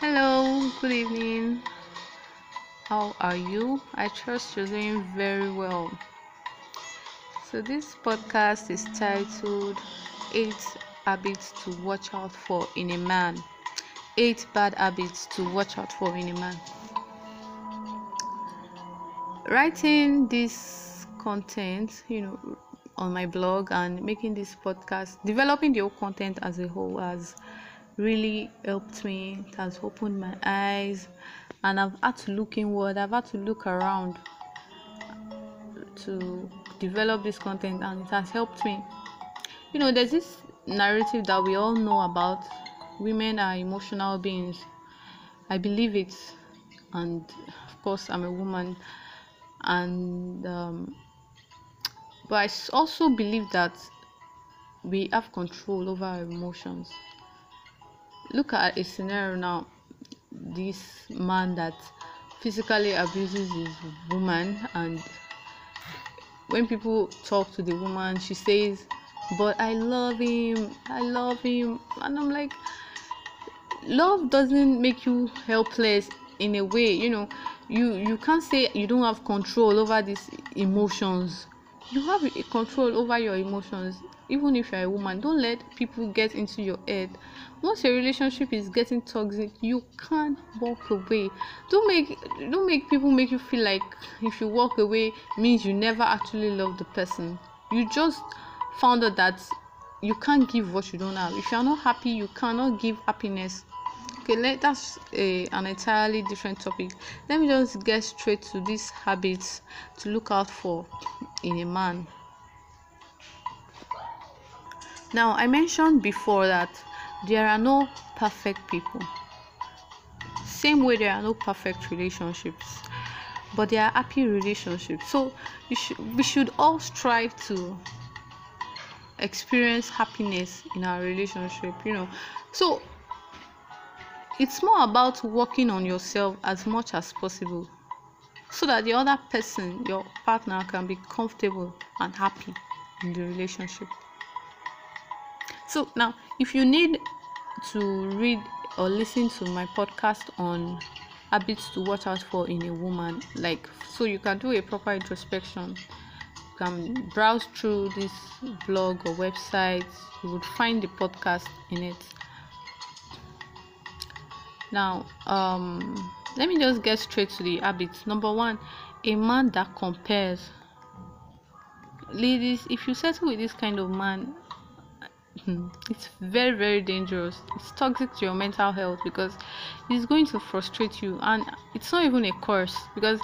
Hello, good evening. How are you? I trust you're doing very well. So, this podcast is titled Eight Habits to Watch Out for in a Man. Eight Bad Habits to Watch Out for in a Man. Writing this content, you know, on my blog and making this podcast, developing the whole content as a whole has really helped me. It has opened my eyes, and I've had to look inward. I've had to look around to develop this content, and it has helped me. You know, there's this narrative that we all know about women are emotional beings. I believe it, and of course, I'm a woman, and um, but I also believe that we have control over our emotions. Look at a scenario now. This man that physically abuses his woman, and when people talk to the woman, she says, But I love him, I love him. And I'm like, Love doesn't make you helpless in a way, you know. You you can't say you don't have control over these emotions you have control over your emotions even if you're a woman. Don't let people get into your head. Once your relationship is getting toxic you can't walk away. Don't make don't make people make you feel like if you walk away means you never actually love the person. You just found out that you can't give what you don't have. If you're not happy you cannot give happiness okay let that's a, an entirely different topic. Let me just get straight to these habits to look out for in a man. Now i mentioned before that there are no perfect people. Same way there are no perfect relationships but there are happy relationships. So should we should all strive to experience happiness in our relationship you know. So it's more about working on yourself as much as possible so that the other person, your partner, can be comfortable and happy in the relationship. So, now if you need to read or listen to my podcast on habits to watch out for in a woman, like so you can do a proper introspection, you can browse through this blog or website, you would find the podcast in it now um let me just get straight to the habits number one a man that compares. Ladies if you settle with this kind of man it's very very dangerous. It's toxic to your mental health because it's going to frustrate you and it's not even a curse because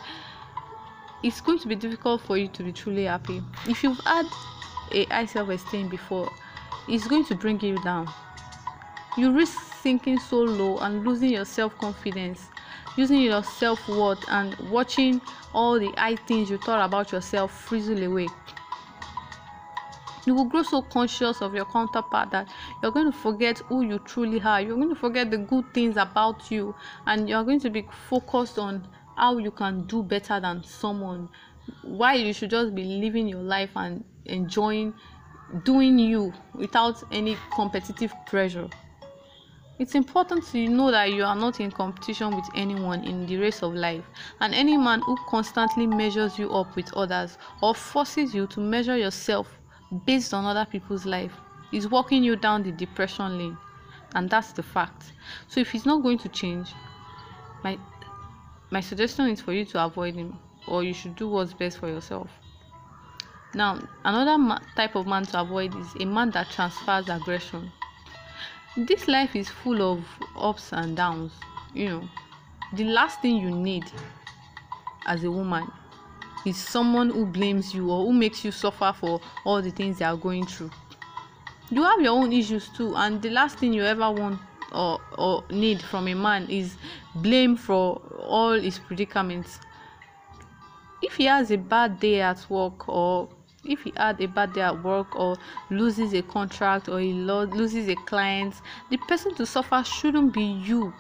it's going to be difficult for you to be truly happy. If you've had a high self-esteem before it's going to bring you down you risk sinking so low and losing your self-confidence using your self-worth and watching all the high things you thought about yourself frizzle away. You will grow so conscious of your counterpart that you're going to forget who you truly are. You're going to forget the good things about you and you're going to be focused on how you can do better than someone. Why you should just be living your life and enjoying doing you without any competitive pressure it's important to know that you are not in competition with anyone in the race of life, and any man who constantly measures you up with others or forces you to measure yourself based on other people's life is walking you down the depression lane, and that's the fact. So if he's not going to change, my my suggestion is for you to avoid him, or you should do what's best for yourself. Now, another ma- type of man to avoid is a man that transfers aggression this life is full of ups and downs you know. The last thing you need as a woman is someone who blames you or who makes you suffer for all the things they are going through. You have your own issues too and the last thing you ever want or or need from a man is blame for all his predicaments. If he has a bad day at work or if he had a bad day at work or loses a contract or he lo- loses a client the person to suffer shouldn't be you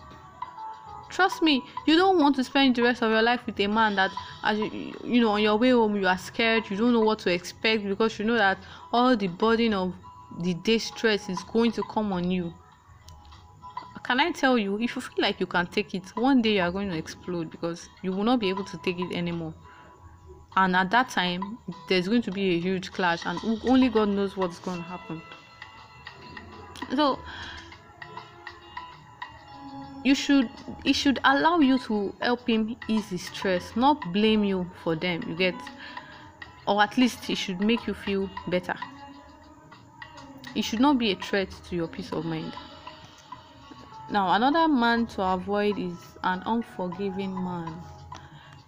trust me you don't want to spend the rest of your life with a man that as you, you know on your way home you are scared you don't know what to expect because you know that all the burden of the day stress is going to come on you can I tell you, if you feel like you can take it, one day you are going to explode because you will not be able to take it anymore. And at that time, there's going to be a huge clash, and only God knows what's going to happen. So, you should it should allow you to help him ease his stress not blame you for them you get? Or at least it should make you feel better. It should not be a threat to your peace of mind. Now another man to avoid is an unforgiving man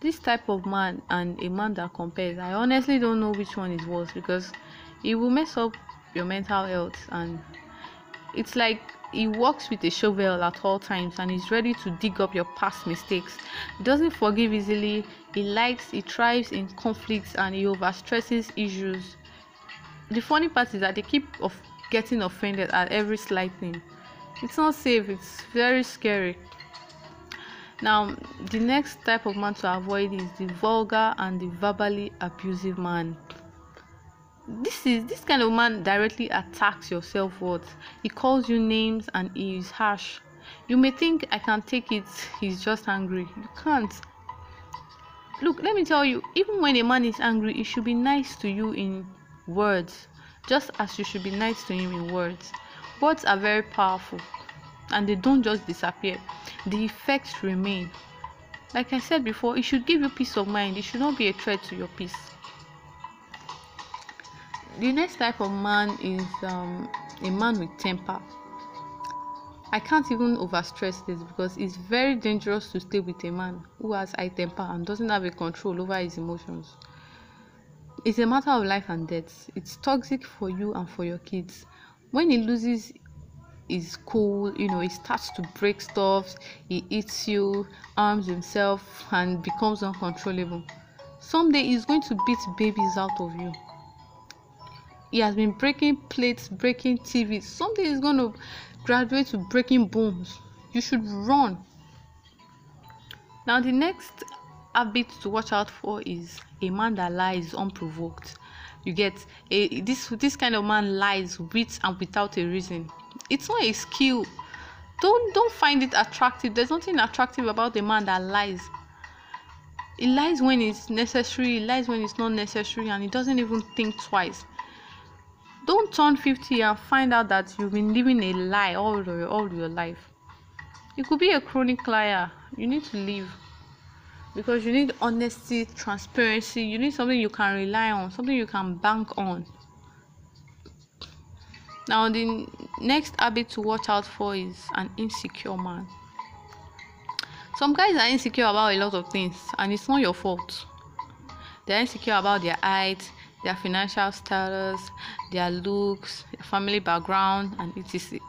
this type of man and a man that compares i honestly don't know which one is worse because it will mess up your mental health and it's like he walks with a shovel at all times and is ready to dig up your past mistakes. He doesn't forgive easily. He likes, he thrives in conflicts and he overstresses issues. The funny part is that they keep of getting offended at every slight thing. It's not safe, it's very scary. Now, the next type of man to avoid is the vulgar and the verbally abusive man. This is this kind of man directly attacks your self-worth. He calls you names and he is harsh. You may think i can take it. He's just angry. You can't. Look let me tell you even when a man is angry he should be nice to you in words just as you should be nice to him in words. Words are very powerful and they don't just disappear. The effects remain like i said before it should give you peace of mind. It should not be a threat to your peace. The next type of man is um, a man with temper. I can't even overstress this because it's very dangerous to stay with a man who has high temper and doesn't have a control over his emotions. It's a matter of life and death. It's toxic for you and for your kids. When he loses his cool you know he starts to break stuff he eats you arms himself and becomes uncontrollable. Someday he's going to beat babies out of you. He has been breaking plates breaking tvs someday he's going to graduate to breaking bones. You should run. Now the next habit to watch out for is a man that lies unprovoked. You get a this this kind of man lies with and without a reason it's not a skill don't don't find it attractive there's nothing attractive about a man that lies he lies when it's necessary he lies when it's not necessary and he doesn't even think twice don't turn 50 and find out that you've been living a lie all your, all your life. You could be a chronic liar. You need to leave because you need honesty, transparency. You need something you can rely on, something you can bank on. Now, the next habit to watch out for is an insecure man. Some guys are insecure about a lot of things, and it's not your fault. They're insecure about their height, their financial status, their looks, their family background, and etc.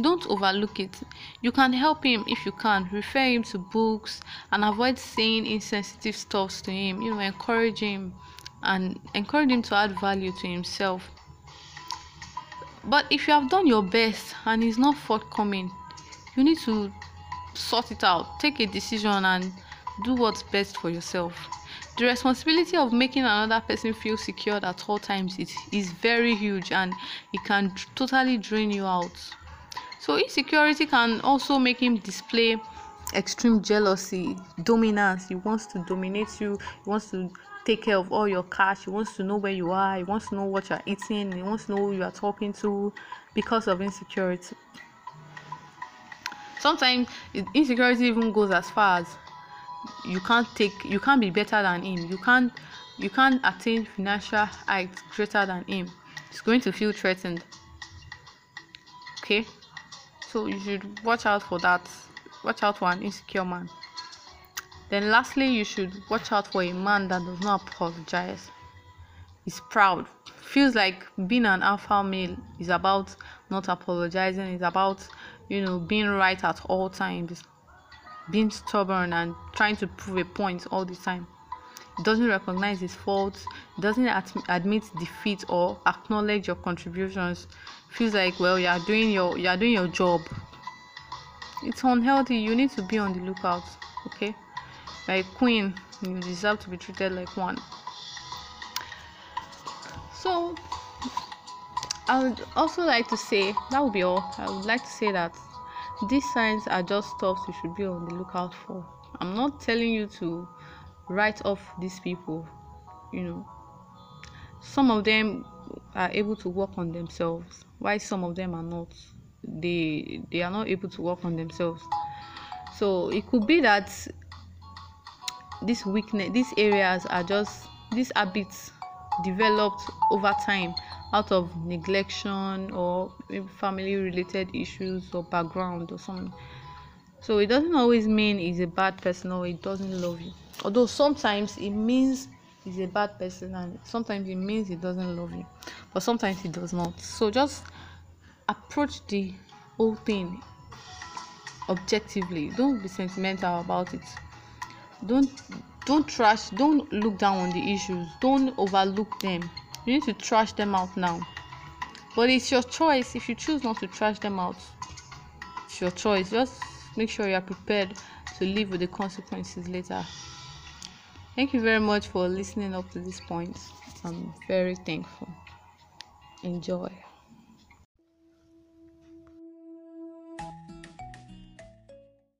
Don't overlook it. You can help him if you can. Refer him to books and avoid saying insensitive stuff to him. You know, encourage him and encourage him to add value to himself. But if you have done your best and it's not forthcoming, you need to sort it out. Take a decision and do what's best for yourself the responsibility of making another person feel secure at all times is, is very huge and it can totally drain you out so insecurity can also make him display extreme jealousy dominance. He wants to dominate you. He wants to take care of all your cash. He wants to know where you are. He wants to know what you're eating. He wants to know who you are talking to because of insecurity. Sometimes insecurity even goes as far as you can't take you can't be better than him. You can't you can't attain financial heights greater than him. He's going to feel threatened. Okay? So you should watch out for that watch out for an insecure man then lastly you should watch out for a man that does not apologize he's proud feels like being an alpha male is about not apologizing it's about you know being right at all times being stubborn and trying to prove a point all the time. Doesn't recognize his faults, doesn't admit defeat or acknowledge your contributions. Feels like well you are doing your you are doing your job. It's unhealthy. You need to be on the lookout. Okay, like queen, you deserve to be treated like one. So I would also like to say that would be all. I would like to say that these signs are just stuff you should be on the lookout for i'm not telling you to write off these people you know some of them are able to work on themselves why some of them are not they they are not able to work on themselves. So it could be that this weakness these areas are just these habits developed over time out of neglection or family related issues or background or something. So it doesn't always mean he's a bad person or he doesn't love you. Although sometimes it means he's a bad person and sometimes it means he doesn't love you but sometimes he does not. So just approach the whole thing objectively. Don't be sentimental about it. Don't don't trash don't look down on the issues. Don't overlook them. You need to trash them out now. But it's your choice. If you choose not to trash them out it's your choice. Just make sure you are prepared to live with the consequences later. Thank you very much for listening up to this point. I'm very thankful. Enjoy